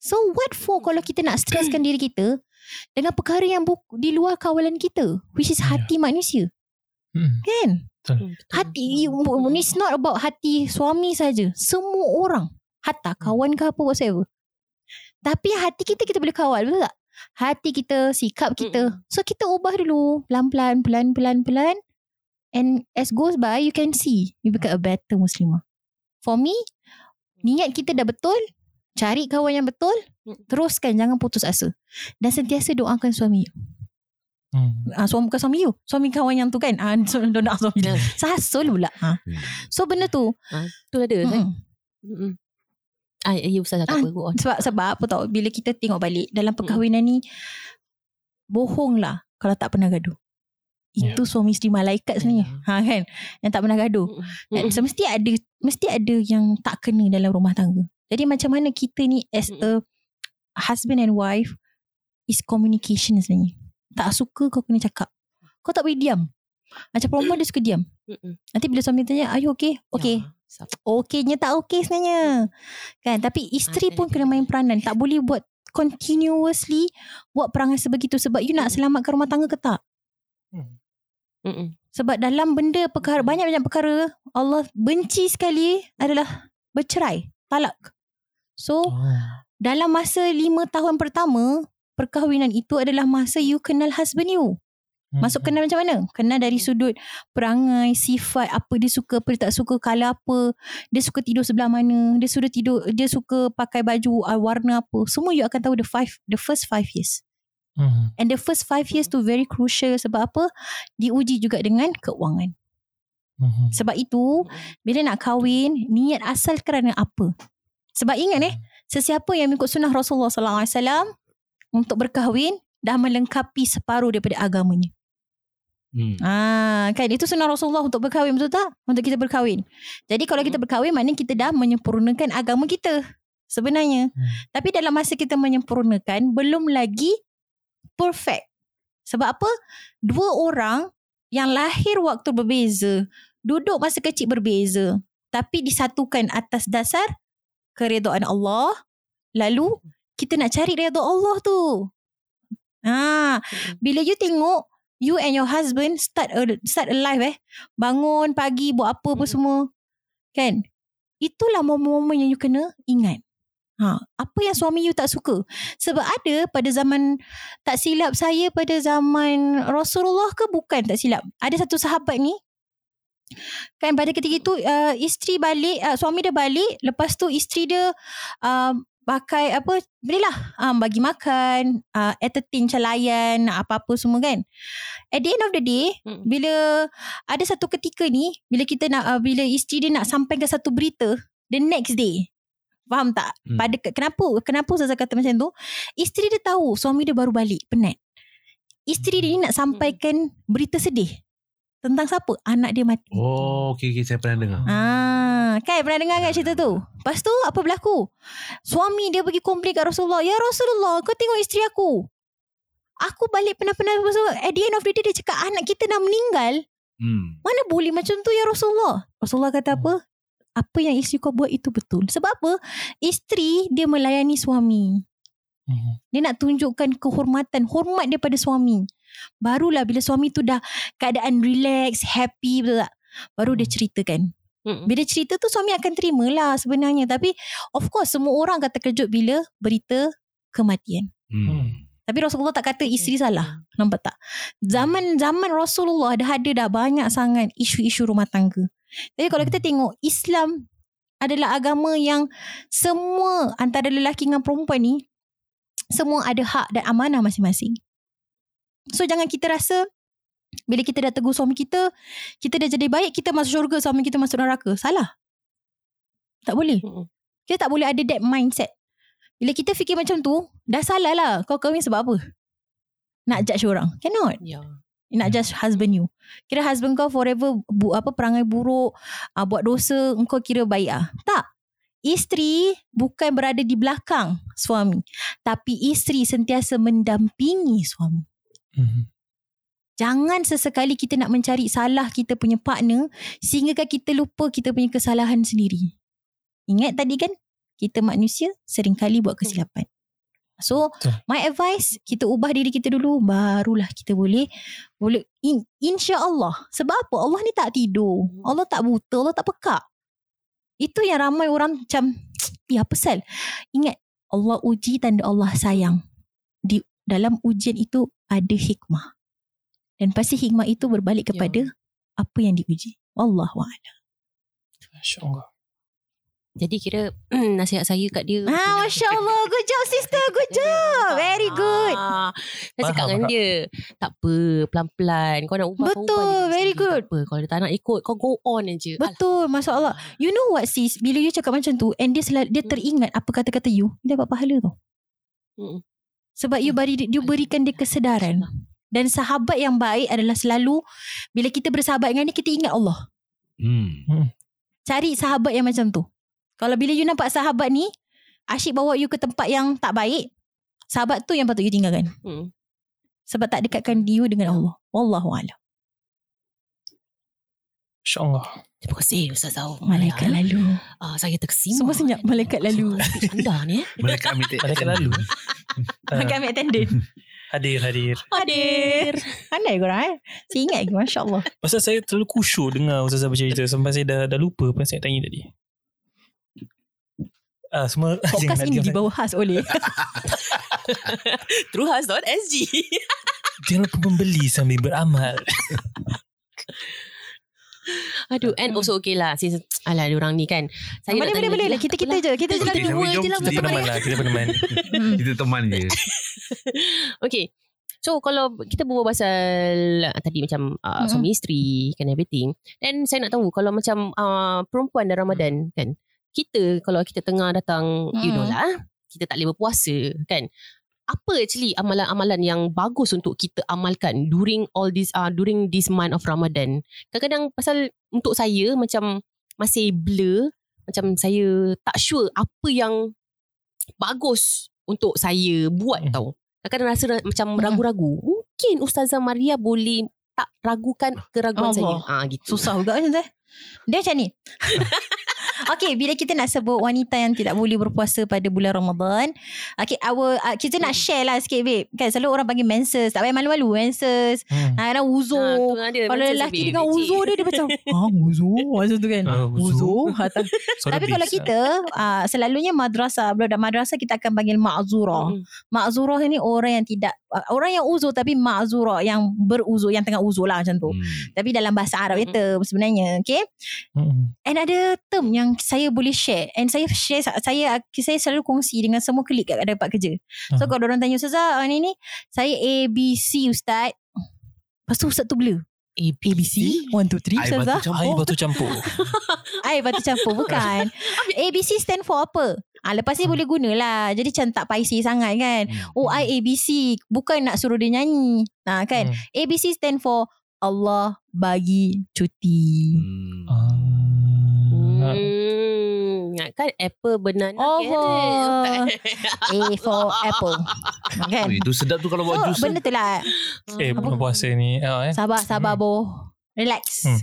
So what for kalau kita nak stresskan diri kita dengan perkara yang di luar kawalan kita, which is hati yeah. manusia. Hmm. Kan? Betul. Hati it's not about hati suami saja. Semua orang, hatta hmm. kawan ke apa whatever. Tapi hati kita kita boleh kawal, betul tak? Hati kita, sikap kita. Hmm. So kita ubah dulu, pelan-pelan, pelan-pelan, pelan. And as goes by, you can see you become a better Muslimah. For me, niat kita dah betul, cari kawan yang betul, hmm. teruskan jangan putus asa. Dan sentiasa doakan suami. Hmm. Uh, suami bukan suami you Suami kawan yang tu kan uh, so, Don't nak suami dia Sasul pula ha. So benda tu uh, Tu ada hmm. kan hmm. Ah, ya Ustaz tak apa Sebab sebab apa tau Bila kita tengok balik Dalam perkahwinan hmm. ni Bohong lah Kalau tak pernah gaduh itu yeah. suami isteri malaikat sebenarnya yeah. ha, kan Yang tak pernah gaduh mm. so, Mesti ada Mesti ada yang tak kena dalam rumah tangga Jadi macam mana kita ni As a husband and wife is communication sebenarnya. Tak suka kau kena cakap. Kau tak boleh diam. Macam perempuan dia suka diam. Mm-mm. Nanti bila suami tanya, are you okay? Okay. Ya, Okeynya tak okay sebenarnya. Kan? Tapi isteri Ah, pun kena main peranan. Tak boleh buat continuously buat perangai sebegitu. Sebab you nak selamatkan rumah tangga ke tak? Mm-mm. Sebab dalam benda perkara, banyak-banyak perkara, Allah benci sekali adalah bercerai. Talak. So, Oh. dalam masa lima tahun pertama, perkahwinan itu adalah masa you kenal husband you. Masuk kenal macam mana? Kenal dari sudut perangai, sifat, apa dia suka, apa dia tak suka, color apa, dia suka tidur sebelah mana, dia suka tidur, dia suka pakai baju uh, warna apa. Semua you akan tahu the five, the first five years. Hmm. And the first five years tu very crucial sebab apa? Diuji juga dengan keuangan. Hmm. Sebab itu, bila nak kahwin, niat asal kerana apa? Sebab ingat eh, sesiapa yang mengikut sunnah Rasulullah sallallahu alaihi wasallam untuk berkahwin dah melengkapi separuh daripada agamanya. Hmm. Ah, kan itu sunnah Rasulullah untuk berkahwin betul tak? Untuk kita berkahwin. Jadi kalau kita berkahwin maknanya kita dah menyempurnakan agama kita sebenarnya. Hmm. Tapi dalam masa kita menyempurnakan belum lagi perfect. Sebab apa? Dua orang yang lahir waktu berbeza, duduk masa kecil berbeza, tapi disatukan atas dasar keredaan Allah. Lalu kita nak cari redha Allah tu. Ah, bila you tengok you and your husband start a, start a life eh. Bangun pagi buat apa apa Mm. semua. Kan? Itulah momen-momen yang you kena ingat. Ha, apa yang suami you tak suka? Sebab ada pada zaman tak silap saya pada zaman Rasulullah ke bukan tak silap. Ada satu sahabat ni kan pada ketika itu uh, isteri balik uh, suami dia balik lepas tu isteri dia uh, pakai apa berilah um, bagi makan uh, entertain macam layan apa-apa semua kan. At the end of the day Mm. bila ada satu ketika ni bila kita nak uh, bila isteri dia nak sampaikan satu berita the next day. Faham tak? Hmm. pada kenapa kenapa saya kata macam tu? Isteri dia tahu suami dia baru balik penat. Isteri dia ni nak sampaikan berita sedih tentang siapa anak dia mati Oh, okey okey saya pernah dengar. Ah, kan pernah dengar kan cerita tu? Lepas tu apa berlaku? Suami dia pergi komplain kat Rasulullah. Ya Rasulullah, kau tengok isteri aku. Aku balik penat-penat lepas at the end of the day dia cakap anak kita dah meninggal. Hmm. Mana boleh macam tu ya Rasulullah? Rasulullah kata apa? Apa yang isteri kau buat itu betul. Sebab apa? Isteri dia melayani suami. Hmm. Dia nak tunjukkan kehormatan, hormat dia pada suami. Barulah bila suami tu dah keadaan relax, happy betul tak? Baru dia ceritakan. Mm-mm. Bila cerita tu suami akan terima lah sebenarnya. Tapi of course semua orang akan terkejut bila berita kematian. Hmm. Tapi Rasulullah tak kata isteri salah. Nampak tak? Zaman zaman Rasulullah dah ada dah banyak sangat isu-isu rumah tangga. Tapi kalau kita tengok Islam adalah agama yang semua antara lelaki dengan perempuan ni semua ada hak dan amanah masing-masing. So jangan kita rasa bila kita dah tegur suami kita, kita dah jadi baik, kita masuk syurga, suami kita masuk neraka. Salah. Tak boleh. Kita tak boleh ada that mindset. Bila kita fikir macam tu, dah salah lah. Kau kahwin sebab apa? Nak judge orang. Cannot. Ya. Nak judge husband you. Kira husband kau forever bu, apa perangai buruk, uh, buat dosa, engkau kira baik ah. Tak. Isteri bukan berada di belakang suami. Tapi isteri sentiasa mendampingi suami. Hmm. Jangan sesekali kita nak mencari salah kita punya partner sehingga kita lupa kita punya kesalahan sendiri. Ingat tadi kan? Kita manusia seringkali buat kesilapan. So, my advice, kita ubah diri kita dulu barulah kita boleh boleh in, insya-Allah. Sebab apa? Allah ni tak tidur. Allah tak buta, Allah tak pekak. Itu yang ramai orang macam ya apa sal? Ingat Allah uji tanda Allah sayang. Di dalam ujian itu ada hikmah. Dan pasti hikmah itu berbalik kepada apa yang diuji. Wallahu a'lam. Masya Allah. Jadi kira nasihat saya kat dia. Ah, Masya Allah. Good job sister. Good job. Very good. Ah, saya cakap dengan dia. Tak apa. Pelan-pelan. Kau nak ubah. kau Betul, ubah very sendiri. good. Tak apa. Kalau dia tak nak ikut. Kau go on je. Betul. Masya Allah. You know what sis? Bila you cakap macam tu and dia, sel- dia Hmm. teringat apa kata-kata you, dia dapat pahala tau. Mm-mm. Sebab you beri you berikan dia kesedaran. Dan sahabat yang baik adalah selalu bila kita bersahabat dengan dia kita ingat Allah. Hmm. Cari sahabat yang macam tu. Kalau bila you nampak sahabat ni asyik bawa you ke tempat yang tak baik, sahabat tu yang patut you tinggalkan. Hmm. Sebab tak dekatkan you dengan Allah. Wallahu a'lam. InsyaAllah. Terima kasih Ustaz Zau. Malaikat lalu. Ah, saya terkesima. Semua senyap malaikat lalu. Anda ni eh. Mereka ambil Malaikat lalu. Malaikat ambil attendant. Hadir, hadir. Hadir. Pandai korang eh. Saya ingat lagi. Masya Allah. Pasal saya terlalu kusyuk dengar Ustazah bercerita sampai saya dah, dah lupa apa yang saya tanya tadi. Ah, semua Podcast ini dibawa khas oleh. Truehas.sg Jangan lupa membeli sambil beramal. Aduh And also okay lah Since Alah orang ni kan Saya boleh, boleh, boleh lah. Kita-kita je. Kita je Kita Okay, dua jom je lah kita Kita mana lah, kita peneman. Hmm. Kita teman je. Okay So kalau kita berbual pasal uh, Tadi macam uh, Mm-mm. Suami isteri Kan everything Then saya nak tahu Kalau macam uh, Perempuan dan Ramadan Kan Kita Kalau kita tengah datang You know lah Kita tak boleh berpuasa Kan apa actually amalan-amalan yang bagus untuk kita amalkan during all this uh, during this month of Ramadan. Kadang-kadang pasal untuk saya macam masih blur, macam saya tak sure apa yang bagus untuk saya buat Hmm. tau. Kadang-kadang rasa ra- macam Hmm. ragu-ragu. Mungkin Ustazah Maria boleh tak ragukan keraguan saya. Allah. Ah gitu. Susah juga macam tu. eh. Dia macam ni. Okay, bila kita nak sebut wanita yang tidak boleh berpuasa pada bulan Ramadan, okay, our, uh, kita nak share lah sikit, babe. Kan selalu orang panggil menses. Tak payah malu-malu, menses. Hmm. Ah, uzur. tu ada Kalau macam lelaki sebab dengan uzur dia, dia macam, ah uzur. Macam tu kan. Ah, uzur. uzur. Atas. Sorry, Tapi kalau kita, uh, selalunya madrasah, budak madrasah kita akan panggil ma'zurah. Mm-mm. Ma'zurah ni orang yang tidak, uh, orang yang uzur tapi ma'zurah. Yang beruzur, yang tengah uzur lah macam tu. Hmm. Tapi dalam bahasa Arab Mm-mm. itu sebenarnya. Okay. Hmm. And ada term yang saya boleh share and saya share saya saya selalu kongsi dengan semua klik kat tempat kerja. So Ah. kalau orang tanya ustazah ah, ni ni saya ABC ustaz. Lepas tu ustaz tu blur. ABC 1 2 3 Air batu ustazah. campur. Air batu campur. Air batu campur bukan. ABC stand for apa? Ah lepas ni Hmm. boleh gunalah. Jadi macam tak paisi sangat kan. Hmm. Oh I ABC bukan nak suruh dia nyanyi. Nah kan. Hmm. ABC stand for Allah bagi cuti. Hmm. Ah. Hmm, kan apple banana Allah. carrot. A for apple. Kan? Oh, itu sedap tu kalau buat So jus. benda tu lah Eh, Apa? bulan puasa ni. Ah, eh. Sabar sabar bo Relax Hmm.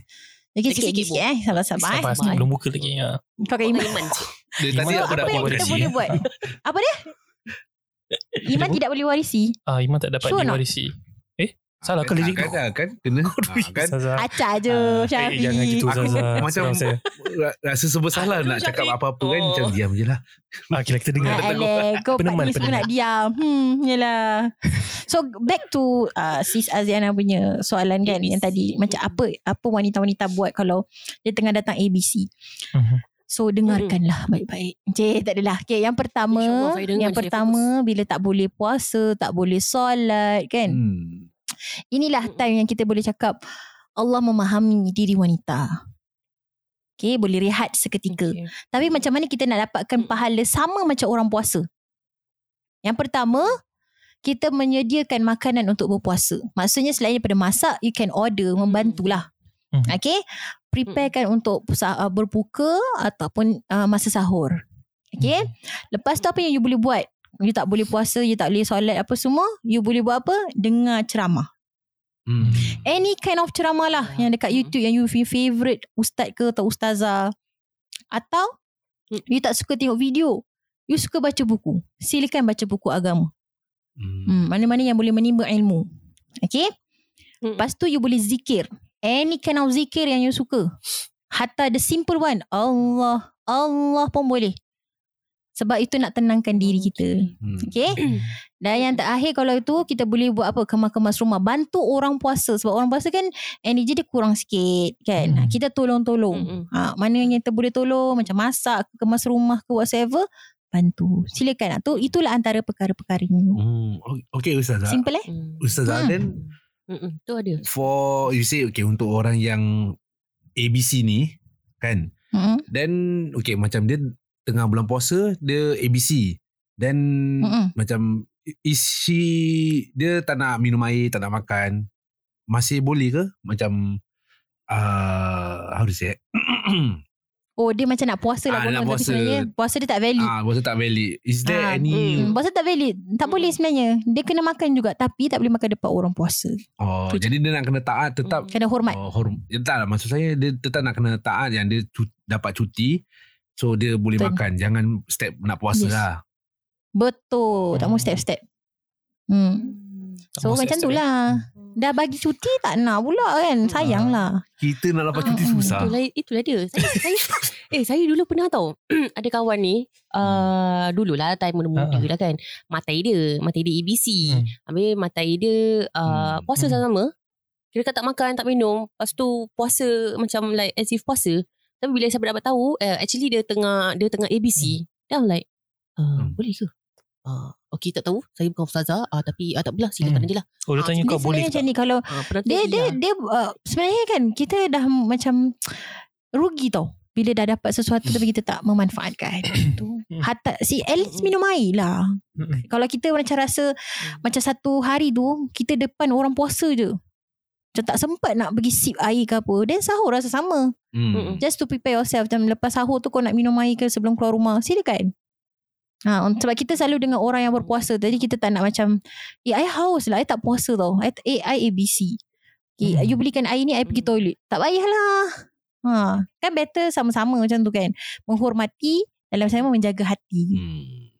Lagi Lagi sikit lagi sikit, sikit eh Sabar sabar, Sabar, eh belum buka lagi. Ah. Pakai Orang iman iman. Dia tadi Iman aku tak dah Apa yang buat kita warisi, boleh eh? buat Apa dia Iman tidak boleh warisi Ah, Iman tak dapat Sure not? diwarisi. Eh, salah ke lirik tu? Kan, kan, kena. Ah, kan. Acak je Ah, Syafiq eh, jangan gitu Aku Ustazah. macam saya. rasa serba salah nak cakap apa-apa kan. Macam Oh. diam je lah. Ah, kira kita dengar. Ah, Alek Kau Peneman, peneman. nak diam Hmm Yelah So back to uh, Sis Aziana punya Soalan kan ABC. Yang tadi Macam apa Apa wanita-wanita buat Kalau Dia tengah datang ABC Mhm. So dengarkanlah baik-baik. Cik, tak adalah. Okay, yang pertama, yang pertama bila tak boleh puasa, tak boleh solat kan. Hmm. Inilah Mm-mm. time yang kita boleh cakap Allah memahami diri wanita. Okay, boleh rehat seketika. Okay. Tapi macam mana kita nak dapatkan Mm. pahala sama macam orang puasa? Yang pertama, kita menyediakan makanan untuk berpuasa. Maksudnya selain daripada masak, you can order, membantulah. Hmm. Okay? Preparekan untuk sa- uh, berbuka ataupun uh, masa sahur. Okay? Lepas tu apa yang you boleh buat? You tak boleh puasa, you tak boleh solat apa semua. You boleh buat apa? Dengar ceramah. Hmm. Any kind of ceramah lah yang dekat. YouTube yang you feel favourite ustaz ke atau ustazah. Atau Hmm. you tak suka tengok video. You suka baca buku. Silakan baca buku agama. Hmm. Hmm, mana-mana yang boleh menimba ilmu. Okay? Hmm. Lepas tu you boleh zikir. Any kind of zikir yang you suka. Hatta the simple one. Allah. Allah pun boleh. Sebab itu nak tenangkan diri kita. Hmm. Okay? Dan yang terakhir kalau itu kita boleh buat apa? Kemas-kemas rumah. Bantu orang puasa. Sebab orang puasa kan energy dia kurang sikit kan. Hmm. Kita tolong-tolong. Ha, mana yang kita boleh tolong macam masak, kemas rumah ke whatever. Bantu. Silakan. Tu itulah antara perkara-perkaranya. Hmm. Okay Ustazah. Simple eh? Ustazah, Hmm. then Mm-mm. Tu ada. for you say okay untuk orang yang ABC ni kan Hmm. then okay macam dia tengah bulan puasa dia ABC then Mm-mm. macam is she dia tak nak minum air tak nak makan masih boleh ke macam uh, how to say Oh dia macam nak puasa lah Ah, nak puasa. sebenarnya puasa dia tak valid. Ah, puasa tak valid. Is there Ah, any Hmm, puasa tak valid. Tak Hmm. boleh sebenarnya. Dia kena makan juga tapi tak boleh makan depan orang puasa. Oh, Tu je. jadi dia nak kena taat tetap Kena hormat. Oh, horm- ya, tak lah. Maksud saya dia tetap nak kena taat yang dia cu- dapat cuti. So dia boleh Betul. makan. Jangan step nak puasa Yes. lah. Betul. Tak mau step-step. Hmm. So macam tu eh. lah. Dah bagi cuti tak nak pula kan. Sayang lah. Kita nak dapat cuti Ah, susah. Itulah, itulah dia. Saya, saya, eh, saya dulu pernah tahu. ada kawan ni. Uh, dululah time muda-muda Ha. lah kan. Matai dia. Matai dia ABC. Hmm. Habis matai dia uh, Hmm. puasa Hmm. sama-sama. Kira kan tak makan, tak minum. Lepas tu puasa macam like as if puasa. Tapi bila saya dapat tahu, uh, actually dia tengah dia tengah ABC. Then I'm like, uh, Hmm. boleh ke? Uh, okay tak tahu. Saya bukan ustazah. Uh, tapi uh, tak apalah. Silakan Hmm. je lah. Oh dia Ah, tanya Dia kau boleh macam tak? ni kalau Uh, dia dia ya. dia uh, sebenarnya kan kita dah macam rugi tau bila dah dapat sesuatu tapi kita tak memanfaatkan tu Hmm. hatta si at least minum air lah Mm-mm. kalau kita macam rasa macam satu hari tu kita depan orang puasa je macam tak sempat nak pergi sip air ke apa then sahur rasa sama Hmm. Just to prepare yourself macam lepas sahur tu kau nak minum air ke sebelum keluar rumah silakan Ha, sebab kita selalu dengan orang yang berpuasa Jadi kita tak nak macam Eh I haus lah I tak puasa tau I, eh, I ABC okay, Hmm. You belikan air ni I pergi Hmm. toilet Tak payahlah ha, Kan better sama-sama macam tu kan Menghormati Dalam sama menjaga hati Hmm.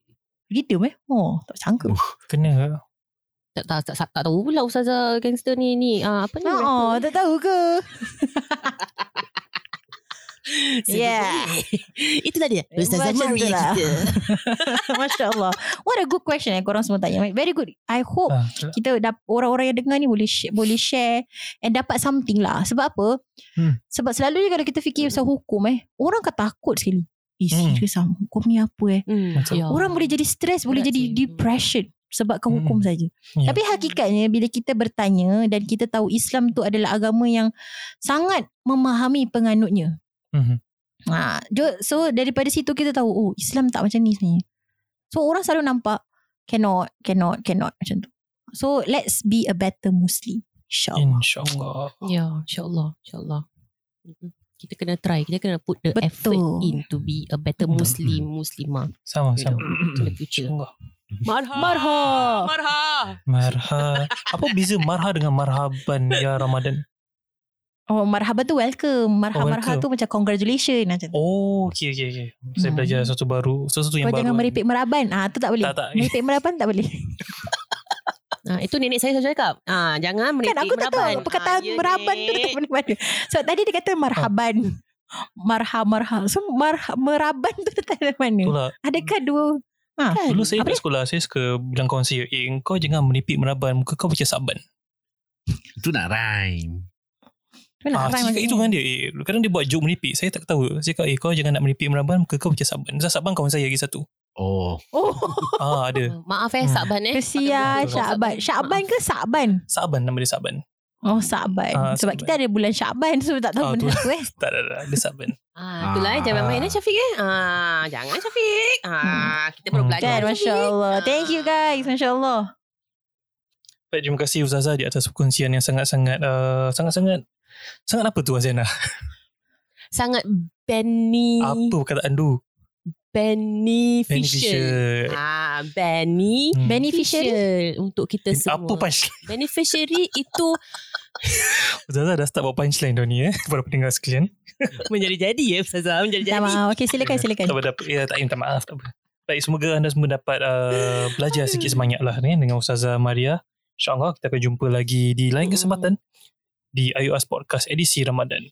Begitu meh Oh tak sangka Kena ke? tak, tak, tak, tak, tak tahu pula ustazah gangster ni ni uh, apa ni Oh, rapper? tak tahu ke Yeah. boleh. Itulah dia Ustazah Macam Maria lah. kita Masya Allah What a good question eh Korang semua tanya Very good I hope Ah, kita dap, orang-orang yang dengar ni boleh share, boleh share and dapat something lah. Sebab apa? Hmm. Sebab selalunya kalau kita fikir pasal hukum eh, orang akan takut sekali. Eh, Hmm. serius lah, hukum ni apa eh? hmm, Macam- ya. Orang boleh jadi stres, boleh Berat jadi sih. depression sebabkan hukum Hmm. saja. Ya. Tapi hakikatnya bila kita bertanya dan kita tahu Islam tu adalah agama yang sangat memahami penganutnya. Mhm. Ha, so daripada situ kita tahu oh Islam tak macam ni sebenarnya. So orang selalu nampak cannot, cannot, cannot macam tu. So let's be a better Muslim. InsyaAllah. InsyaAllah. Ya InsyaAllah InsyaAllah Mm-mm. Kita kena try Kita kena put the Betul. effort in To be a better Betul. Muslim Muslimah Sama-sama. To the future InsyaAllah. Marha Marha. Marha Marha. Apa beza marha dengan marhaban ya Ramadan? Oh marhaba tu welcome. Marha Oh, marha welcome. tu macam congratulations macam tu. Oh, okay, okay, okay. Saya Hmm. belajar sesuatu baru. Sesuatu yang Kau baru. jangan meripik meraban. Ah tu tak boleh. Tak, tak. Meripik meraban tak boleh. ha, Itu nenek saya selalu cakap ha, Jangan kan meripik aku tak tahu meraban. perkataan Ah, ya, meraban tu dekat mana-mana. Sebab tadi dia kata marhaban. Marha marha. So marha, meraban tu dari mana? Itulah. Adakah dua ha. Kan? Dulu saya kat sekolah, saya suka bilang kawan saya, eh kau jangan menipik meraban, muka kau macam saban. Itu nak rhyme. Ah, saya cakap itu kan dia. Eh, kadang dia buat joke menipik. Saya tak tahu. Saya cakap, eh kau jangan nak menipik meraban, muka kau macam saban. Sebab saban kawan saya lagi satu. Oh. Oh, Ah, ada. Maaf eh Hmm. Saban eh kesian Betul. Syaban. Syaban ke Saban? Saban nama dia saban. Oh, Saban. Ah, Sebab Saban. kita ada bulan Syaban so tak tahu Ah, benda tu. tu eh. Tak ada, ada. Dia saban. Ah, itulah eh jangan main eh Syafiq eh. Ah, jangan Syafiq. Ah, kita baru Hmm. belajar. Kan. Masya Allah. Thank you guys. Masya Allah. Baik, terima kasih Ustazah di atas perkongsian yang sangat-sangat, uh, sangat-sangat, sangat apa tu Azena? Sangat Benny Apa perkataan tu? beneficial. Beneficial. Ah, Benny Hmm. Beneficiary. untuk kita semua. Apa punchline? Beneficiary itu Ustazah dah start buat punchline dah ni eh. Kepada pendengar sekalian. menjadi-jadi ya Ustazah, Tak menjadi-jadi. maaf. Okay, silakan, silakan. Tak apa, tak apa. Ya, tak, minta maaf. Tak apa. Baik, semoga anda semua dapat uh, belajar sikit semangat lah ni, dengan Ustazah Maria. InsyaAllah kita akan jumpa lagi di lain kesempatan di IUS Podcast edisi Ramadan.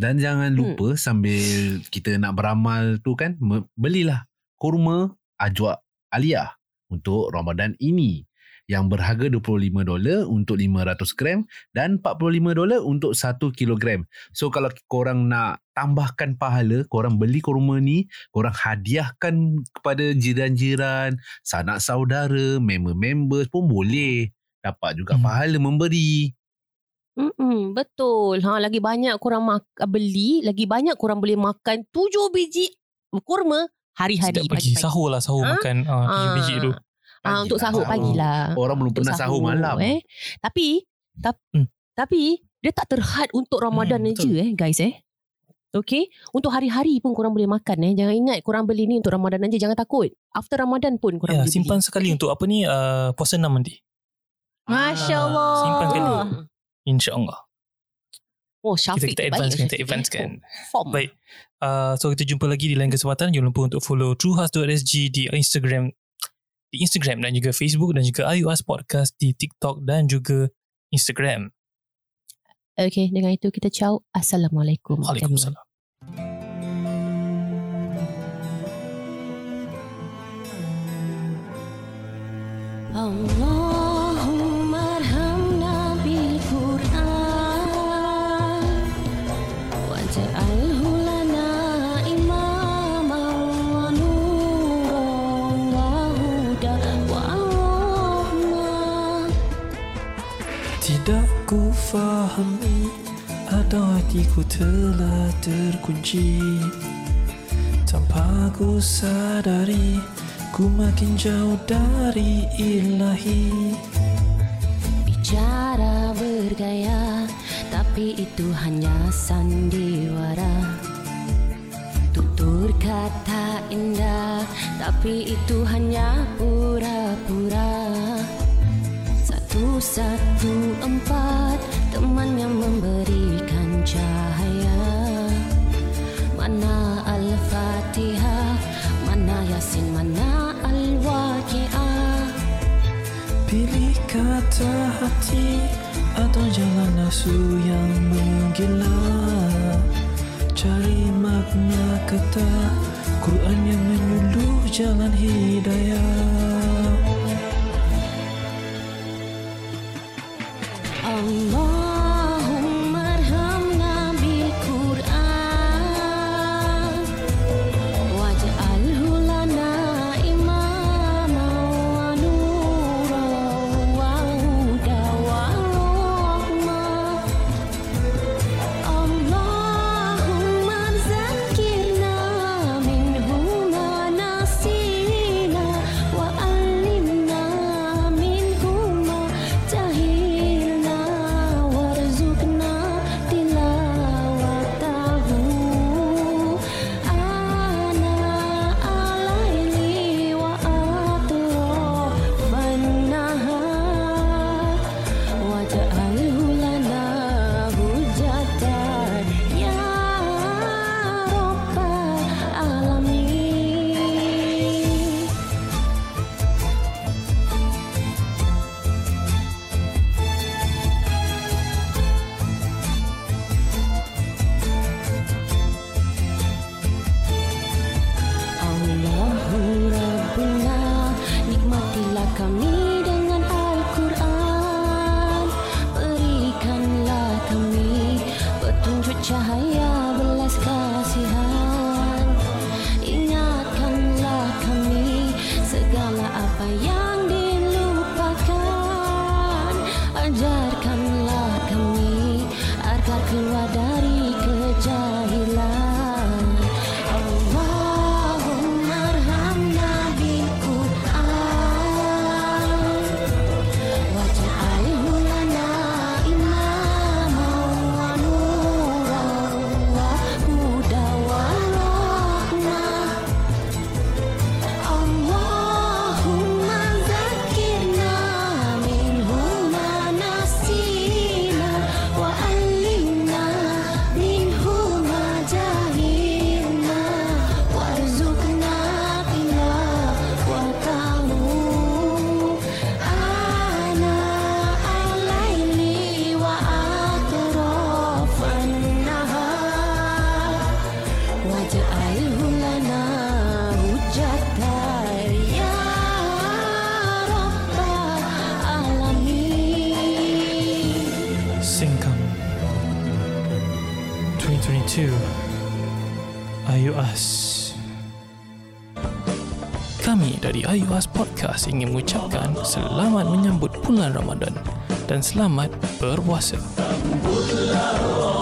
Dan jangan lupa sambil kita nak beramal tu kan, belilah kurma ajwa aliyah untuk Ramadan ini yang berharga 25 dolar untuk 500 gram dan 45 dolar untuk 1 kilogram. So kalau korang nak tambahkan pahala, korang beli kurma ni, korang hadiahkan kepada jiran-jiran, sanak saudara, member-member pun boleh dapat juga Hmm. pahala memberi. Mm-mm, betul. Ha lagi banyak korang mak- beli, lagi banyak korang boleh makan 7 biji kurma hari-hari Setiap pagi sahur lah sahur Ha? makan uh, Ah. biji tu. Ah, untuk sahur pagilah. Orang belum Untuk pernah sahur malam. Eh. Tapi tap, Hmm. tapi dia tak terhad untuk Ramadan Hmm, hmm, je eh guys eh. Okay Untuk hari-hari pun korang boleh makan eh Jangan ingat korang beli ni Untuk Ramadan aja Jangan takut After Ramadan pun korang Ya, boleh simpan sekali untuk apa ni uh, puasa enam nanti. Masya Allah. Simpan kali. InsyaAllah. Oh Syafiq. Kita, kita advance baik, kan. Kita advance eh? kan. Oh, form. Baik. Uh, so kita jumpa lagi di lain kesempatan. Jangan lupa untuk follow truehouse.sg di Instagram. Di Instagram dan juga Facebook dan juga IUS Podcast di TikTok dan juga Instagram. Okay, dengan itu kita ciao. Assalamualaikum. Waalaikumsalam. Allah Atau hatiku telah terkunci. Tanpa ku sadari Ku makin jauh dari ilahi. Bicara bergaya Tapi itu hanya sandiwara. Tutur kata indah Tapi itu hanya pura-pura. Satu, satu, empat Teman yang memberikan cahaya. Mana Al-Fatihah Mana Yasin, mana Al-Waqi'ah. Pilih kata hati Atau jalan nafsu yang menggila. Cari makna kata Quran yang menyuluh jalan hidayah selamat menyambut bulan Ramadan dan selamat berpuasa. Ramadan